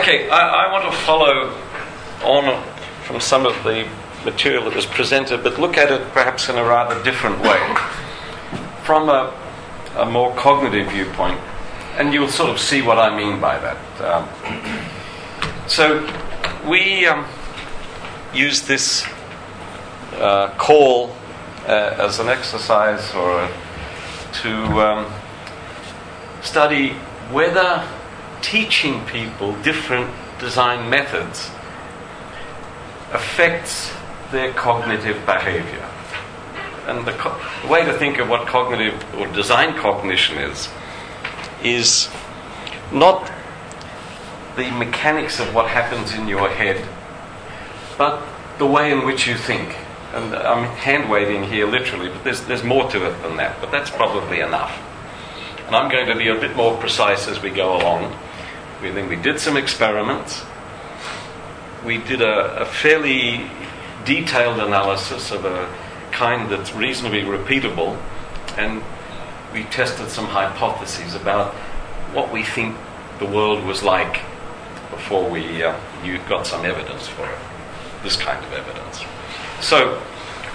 Okay, I, I want to follow on from some of the material that was presented, but look at it perhaps in a rather different way. From a, a more cognitive viewpoint, and you'll sort of see what I mean by that. Um, so, we um, use this uh, call uh, as an exercise or a, to um, study whether teaching people different design methods affects their cognitive behavior. And the, co- way to think of what cognitive or design cognition is, is not the mechanics of what happens in your head, but the way in which you think. And I'm hand waving here literally, but there's, there's more to it than that, but that's probably enough. And I'm going to be a bit more precise as we go along. We, then we did some experiments. We did a, a fairly detailed analysis of a kind that's reasonably repeatable, and we tested some hypotheses about what we think the world was like before we uh, you got some evidence for it, this kind of evidence. So,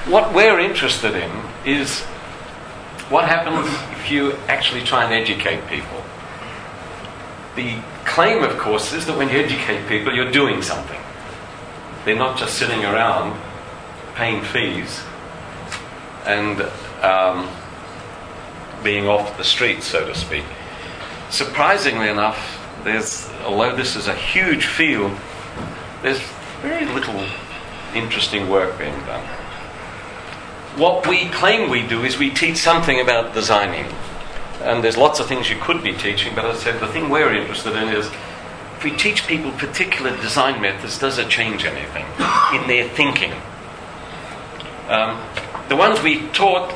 what we're interested in is what happens if you actually try and educate people. The claim, of course, is that when you educate people, you're doing something. They're not just sitting around paying fees and um, being off the street, so to speak. Surprisingly enough, there's, although this is a huge field, there's very little interesting work being done. What we claim we do is we teach something about designing. And there's lots of things you could be teaching, but as I said, the thing we're interested in is if we teach people particular design methods, does it change anything in their thinking? Um, the ones we taught,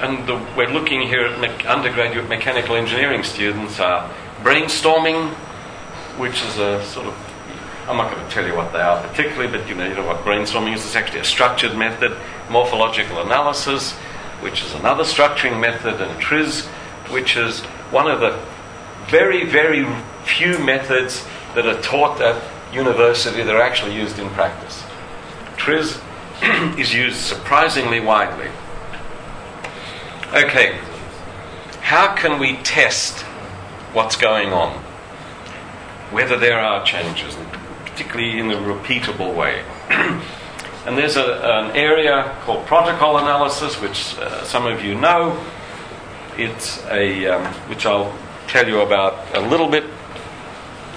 and the, we're looking here at me- undergraduate mechanical engineering students, are brainstorming, which is a sort of I'm not going to tell you what they are particularly, but you know, you know what brainstorming is. It's actually a structured method. Morphological analysis, which is another structuring method, and TRIZ, which is one of the very, very few methods that are taught at university that are actually used in practice. TRIZ is used surprisingly widely. Okay, how can we test what's going on? Whether there are changes, particularly in a repeatable way. and there's a, an area called protocol analysis, which uh, some of you know. It's a um, which I'll tell you about a little bit,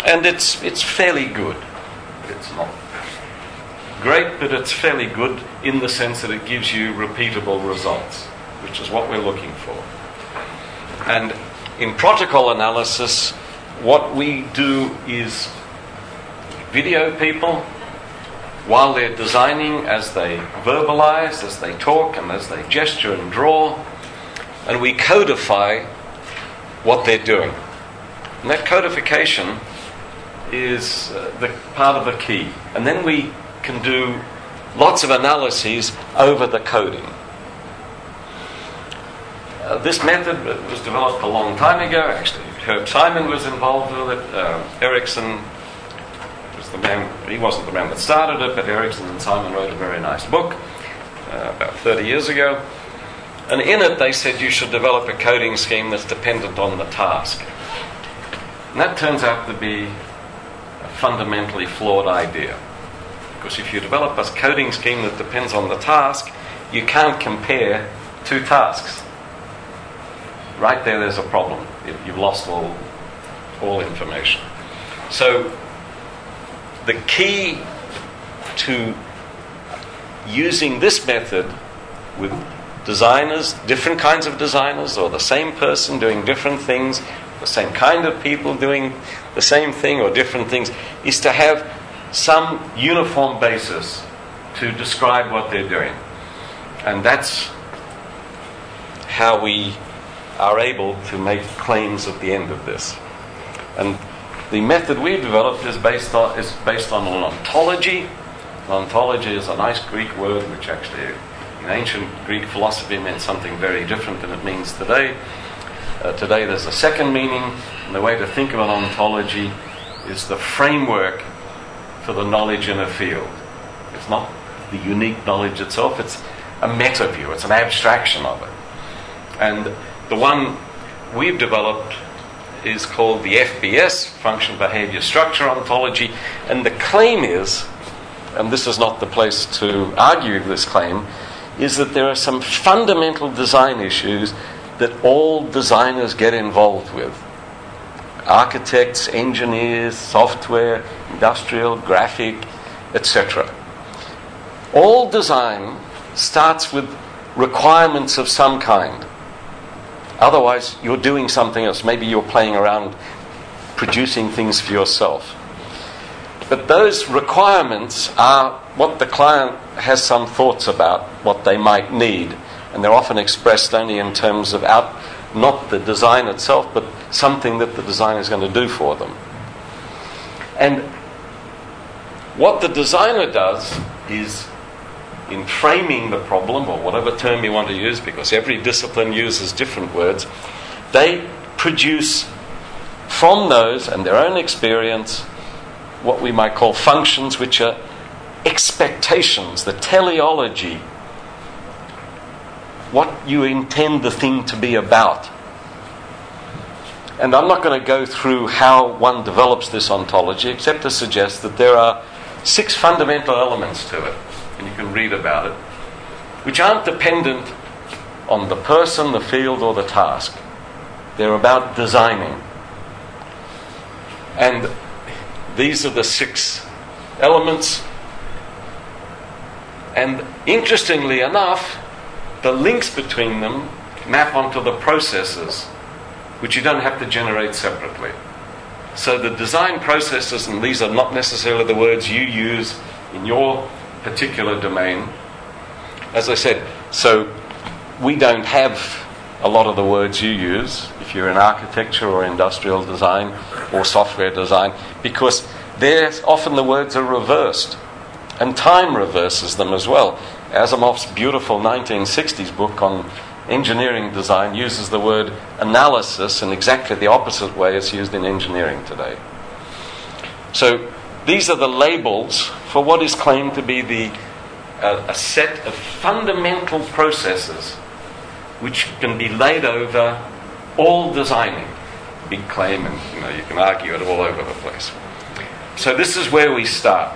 and it's it's fairly good. It's not great, but it's fairly good in the sense that it gives you repeatable results, which is what we're looking for. And in protocol analysis, what we do is video people while they're designing, as they verbalize, as they talk, and as they gesture and draw, and we codify what they're doing. And that codification is uh, the part of the key. And then we can do lots of analyses over the coding. Uh, this method was developed a long time ago. Actually, Herb Simon was involved with it. Uh, Ericsson was the man. He wasn't the man that started it, but Ericsson and Simon wrote a very nice book uh, about 30 years ago. And in it, they said you should develop a coding scheme that's dependent on the task. And that turns out to be a fundamentally flawed idea. Because if you develop a coding scheme that depends on the task, you can't compare two tasks. Right there, there's a problem. You've lost all, all information. So, the key to using this method with designers, different kinds of designers, or the same person doing different things, the same kind of people doing the same thing or different things, is to have some uniform basis to describe what they're doing. And that's how we are able to make claims at the end of this. And the method we've developed is based on, is based on an ontology. ontology is a nice Greek word which actually in ancient Greek philosophy meant something very different than it means today. Uh, today there's a second meaning, and the way to think of an ontology is the framework for the knowledge in a field. It's not the unique knowledge itself, it's a meta view, it's an abstraction of it. And the one we've developed is called the FBS, Function Behavior Structure Ontology, and the claim is, and this is not the place to argue this claim, is that there are some fundamental design issues that all designers get involved with architects, engineers, software, industrial, graphic, etc. All design starts with requirements of some kind. Otherwise, you're doing something else. Maybe you're playing around producing things for yourself. But those requirements are what the client has some thoughts about, what they might need, and they're often expressed only in terms of out, not the design itself, but something that the designer is going to do for them. And what the designer does is in framing the problem, or whatever term you want to use, because every discipline uses different words, they produce from those and their own experience what we might call functions, which are expectations, the teleology, what you intend the thing to be about. And I'm not going to go through how one develops this ontology, except to suggest that there are six fundamental elements to it and you can read about it, which aren't dependent on the person, the field, or the task. They're about designing. And these are the six elements. And interestingly enough, the links between them map onto the processes, which you don't have to generate separately. So the design processes, and these are not necessarily the words you use in your particular domain. As I said, so we don't have a lot of the words you use if you're in architecture or industrial design or software design because there often the words are reversed and time reverses them as well. Asimow's beautiful 1960s book on engineering design uses the word analysis in exactly the opposite way it's used in engineering today. So these are the labels for what is claimed to be the, uh, a set of fundamental processes which can be laid over all designing. Big claim, and you know you can argue it all over the place. So this is where we start.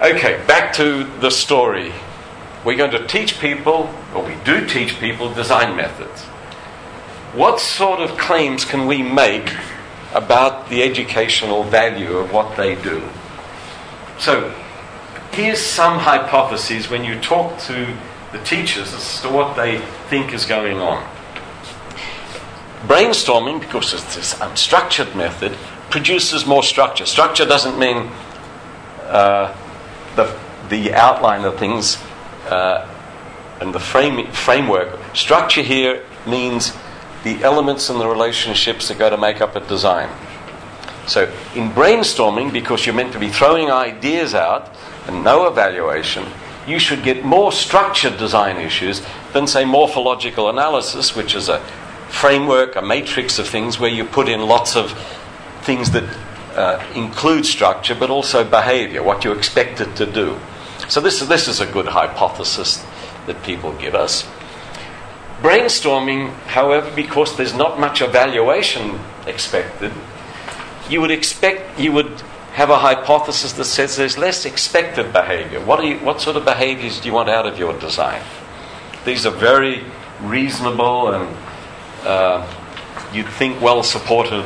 Okay, back to the story. We're going to teach people, or we do teach people, design methods. What sort of claims can we make about the educational value of what they do. So, here's some hypotheses when you talk to the teachers as to what they think is going on. Brainstorming, because it's this unstructured method, produces more structure. Structure doesn't mean uh, the, the outline of things uh, and the frame, framework. Structure here means the elements and the relationships that go to make up a design. So, in brainstorming, because you're meant to be throwing ideas out and no evaluation, you should get more structured design issues than, say, morphological analysis, which is a framework, a matrix of things where you put in lots of things that uh, include structure but also behavior, what you expect it to do. So, this, this is a good hypothesis that people give us. Brainstorming, however, because there's not much evaluation expected, you would expect you would have a hypothesis that says there's less expected behavior. What, you, what sort of behaviors do you want out of your design? These are very reasonable and uh, you'd think well supported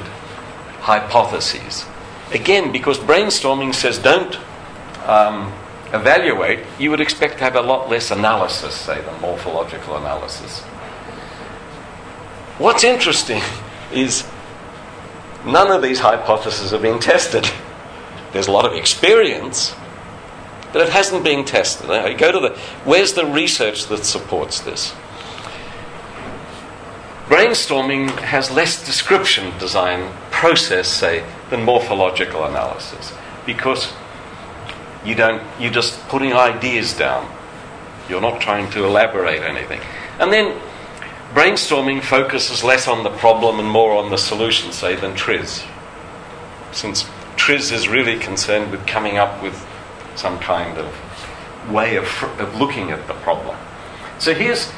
hypotheses. Again, because brainstorming says don't um, evaluate, you would expect to have a lot less analysis, say, than morphological analysis. What's interesting is none of these hypotheses have been tested. There's a lot of experience, but it hasn't been tested. You go to the where's the research that supports this? Brainstorming has less description design process, say, than morphological analysis because you don't you're just putting ideas down. You're not trying to elaborate anything. And then brainstorming focuses less on the problem and more on the solution, say, than TRIZ. since TRIZ is really concerned with coming up with some kind of way of, of looking at the problem. So here's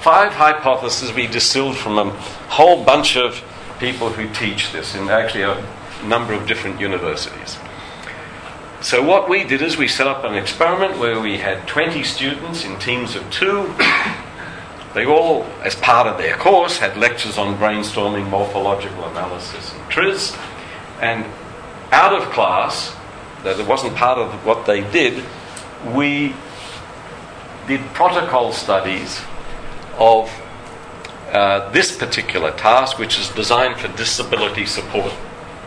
five hypotheses we distilled from a whole bunch of people who teach this in actually a number of different universities. So, what we did is we set up an experiment where we had 20 students in teams of two. They all, as part of their course, had lectures on brainstorming, morphological analysis, and TRIZ. And out of class, that it wasn't part of what they did, we did protocol studies of uh, this particular task, which is designed for disability support.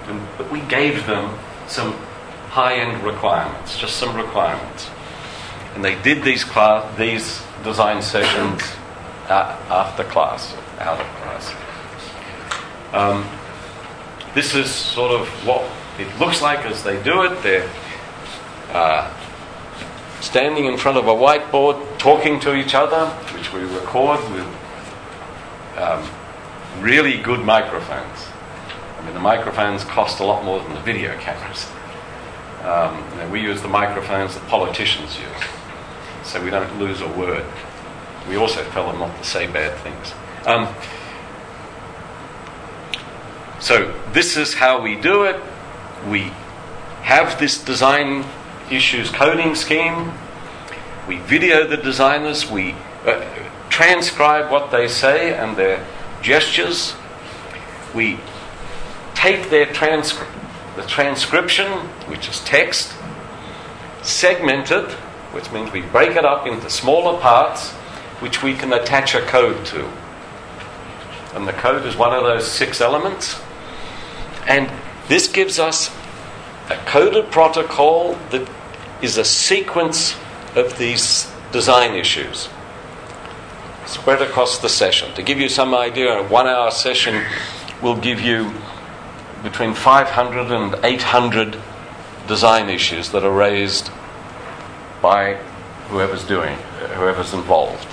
And, but we gave them some high end requirements, just some requirements. And they did these, class, these design sessions after class, out of class. Um, this is sort of what it looks like as they do it. They're uh, standing in front of a whiteboard, talking to each other, which we record with um, really good microphones. I mean, the microphones cost a lot more than the video cameras. Um, we use the microphones that politicians use, so we don't lose a word. We also tell them not to say bad things. Um, so, this is how we do it. We have this design issues coding scheme. We video the designers. We uh, transcribe what they say and their gestures. We take their transcript the transcription, which is text, segment it, which means we break it up into smaller parts, which we can attach a code to. And the code is one of those six elements. And this gives us a coded protocol that is a sequence of these design issues spread across the session. To give you some idea, a one hour session will give you between 500 and 800 design issues that are raised by whoever's doing, whoever's involved.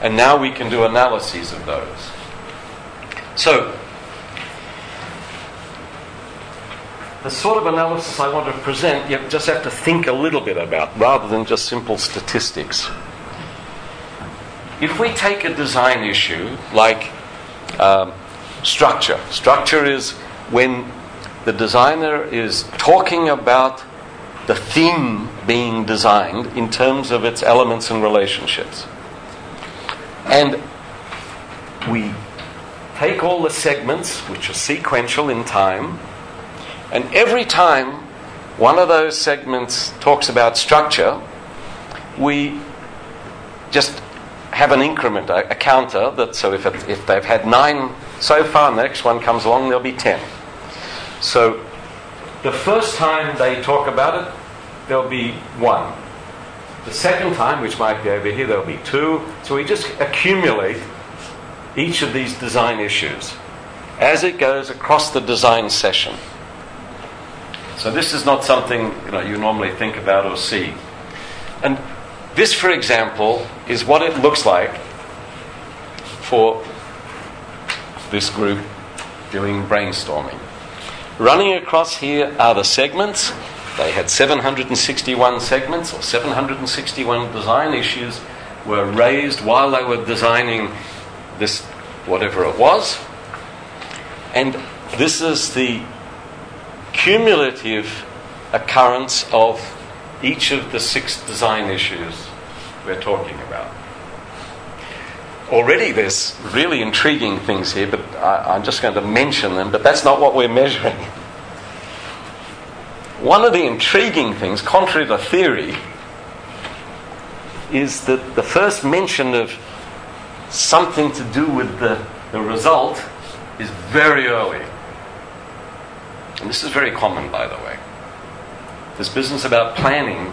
And now we can do analyses of those. So, the sort of analysis I want to present, you just have to think a little bit about rather than just simple statistics. If we take a design issue like um, structure, structure is when the designer is talking about the thing being designed in terms of its elements and relationships. And we take all the segments, which are sequential in time, and every time one of those segments talks about structure, we just have an increment, a, a counter that so if, it, if they've had nine so far, the next one comes along, there'll be ten. So the first time they talk about it, there'll be one. The second time, which might be over here, there'll be two. So we just accumulate each of these design issues as it goes across the design session. So this is not something you, know, you normally think about or see. And this, for example, is what it looks like for this group doing brainstorming. Running across here are the segments. They had 761 segments or 761 design issues were raised while they were designing this, whatever it was. And this is the cumulative occurrence of each of the six design issues we're talking about. Already there's really intriguing things here, but I, I'm just going to mention them, but that's not what we're measuring. One of the intriguing things, contrary to theory, is that the first mention of something to do with the, the result is very early. And this is very common, by the way. This business about planning,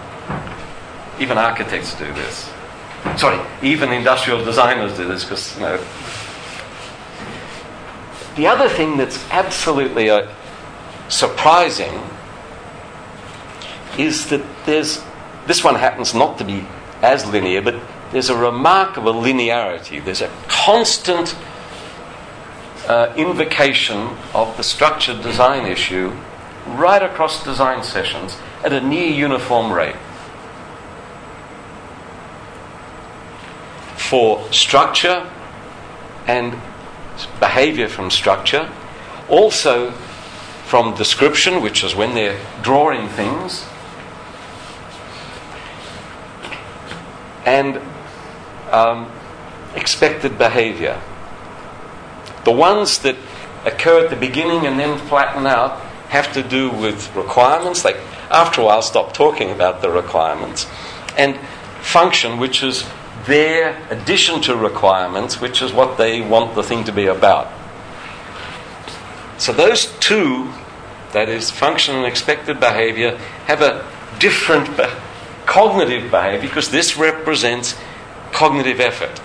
even architects do this sorry, even industrial designers do this because, you know. The other thing that's absolutely uh, surprising is that there's, this one happens not to be as linear, but there's a remarkable linearity. There's a constant uh, invocation of the structured design issue right across design sessions at a near uniform rate. For structure and behavior from structure, also from description, which is when they're drawing things, and um, expected behavior. The ones that occur at the beginning and then flatten out have to do with requirements. Like after a while, stop talking about the requirements, and function, which is their addition to requirements, which is what they want the thing to be about. So those two, that is, function and expected behavior, have a different cognitive behavior because this represents cognitive effort,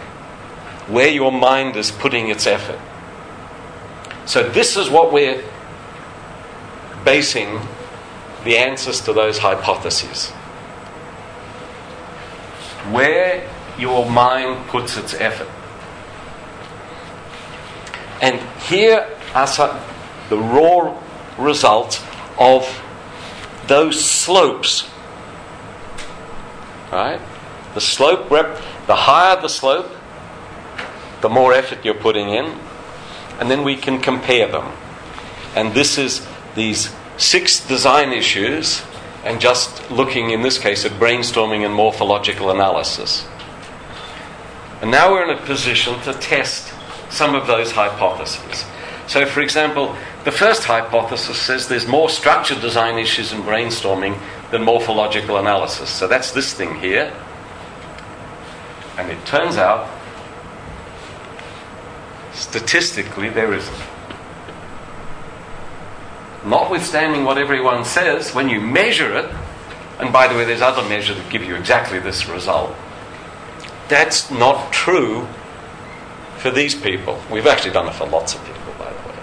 where your mind is putting its effort. So, this is what we're basing the answers to those hypotheses. Where your mind puts its effort. And here are some, the raw results of those slopes. Right? The slope rep, the higher the slope, the more effort you're putting in, and then we can compare them. And this is these six design issues, and just looking in this case at brainstorming and morphological analysis. And now we're in a position to test some of those hypotheses. So, for example, the first hypothesis says there's more structured design issues in brainstorming than morphological analysis. So that's this thing here. And it turns out, statistically, there isn't. Notwithstanding what everyone says, when you measure it, and by the way, there's other measures that give you exactly this result, that's not true for these people. We've actually done it for lots of people, by the way.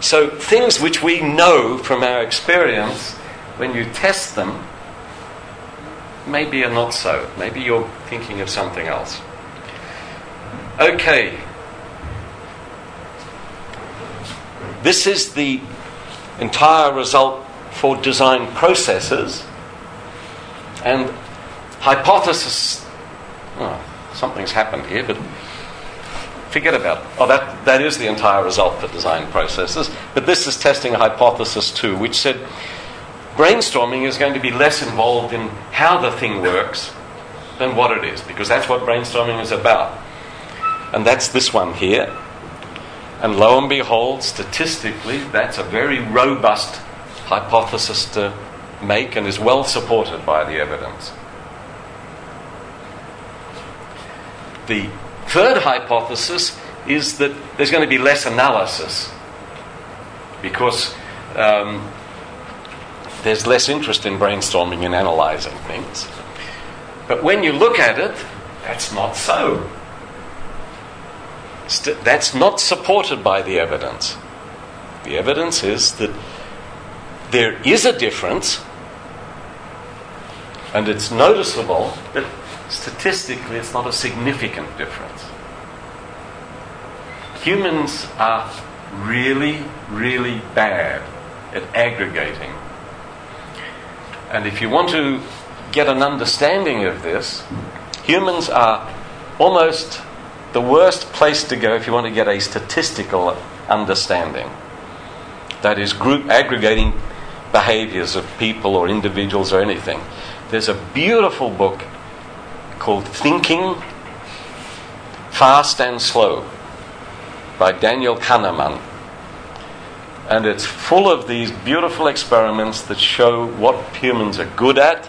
So, things which we know from our experience, when you test them, maybe you're not so. Maybe you're thinking of something else. Okay. This is the entire result for design processes. And hypothesis. Oh, something's happened here, but forget about it. Oh, that, that is the entire result for design processes. But this is testing a hypothesis too, which said brainstorming is going to be less involved in how the thing works than what it is, because that's what brainstorming is about. And that's this one here. And lo and behold, statistically, that's a very robust hypothesis to make and is well supported by the evidence. The third hypothesis is that there's going to be less analysis because um, there's less interest in brainstorming and analyzing things. But when you look at it, that's not so. St- that's not supported by the evidence. The evidence is that there is a difference, and it's noticeable, but statistically it's not a significant difference. Humans are really, really bad at aggregating. And if you want to get an understanding of this, humans are almost the worst place to go if you want to get a statistical understanding. That is, group aggregating behaviors of people or individuals or anything. There's a beautiful book called Thinking Fast and Slow by Daniel Kahneman. And it's full of these beautiful experiments that show what humans are good at,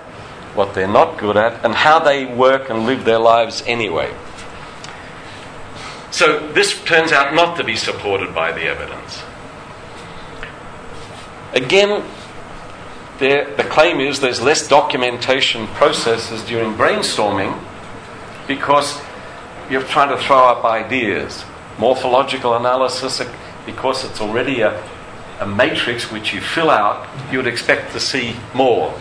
what they're not good at, and how they work and live their lives anyway. So this turns out not to be supported by the evidence. Again, there, the claim is there's less documentation processes during brainstorming because you're trying to throw up ideas. Morphological analysis, because it's already a, a matrix which you fill out, you would expect to see more.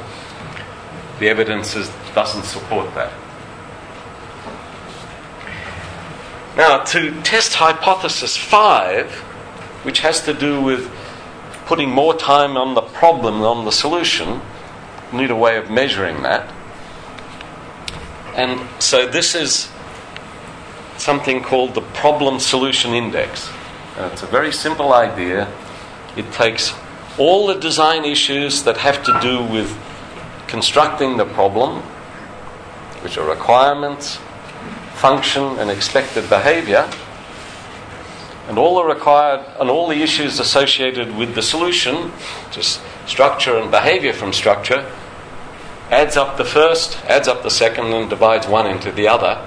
The evidence is, doesn't support that. Now, to test hypothesis 5, which has to do with putting more time on the problem than on the solution. We need a way of measuring that. And so this is something called the Problem Solution Index. And it's a very simple idea. It takes all the design issues that have to do with constructing the problem, which are requirements, function, and expected behavior, and all the required and all the issues associated with the solution, just structure and behavior from structure, adds up the first, adds up the second, and divides one into the other.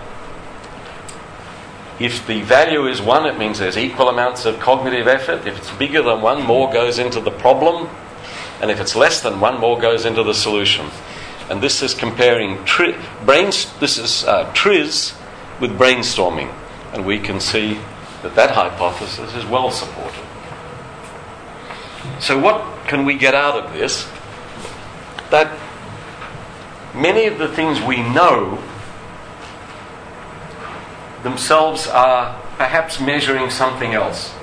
If the value is one, it means there's equal amounts of cognitive effort. If it's bigger than one, more goes into the problem. And if it's less than one, more goes into the solution. And this is comparing tri- brains, this is uh, TRIZ with brainstorming. And we can see that that hypothesis is well supported. So, what can we get out of this? That many of the things we know themselves are perhaps measuring something else,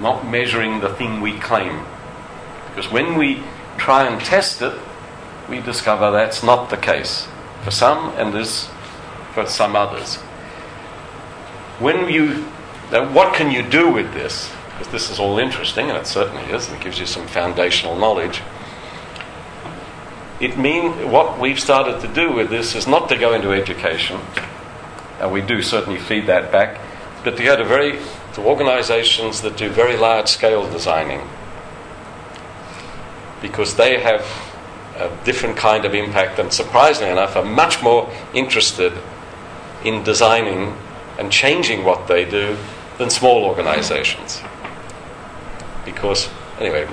not measuring the thing we claim. Because when we try and test it, we discover that's not the case for some and is for some others. When you, what can you do with this? Because this is all interesting, and it certainly is, and it gives you some foundational knowledge. It means what we've started to do with this is not to go into education, and we do certainly feed that back, but to go to very to organisations that do very large scale designing because they have a different kind of impact and surprisingly enough are much more interested in designing and changing what they do than small organizations. Because, anyway,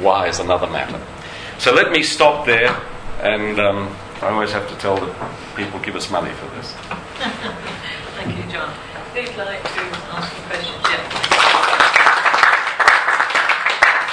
why is another matter. So let me stop there, and um, I always have to tell the people give us money for this. Thank you, John. Who'd like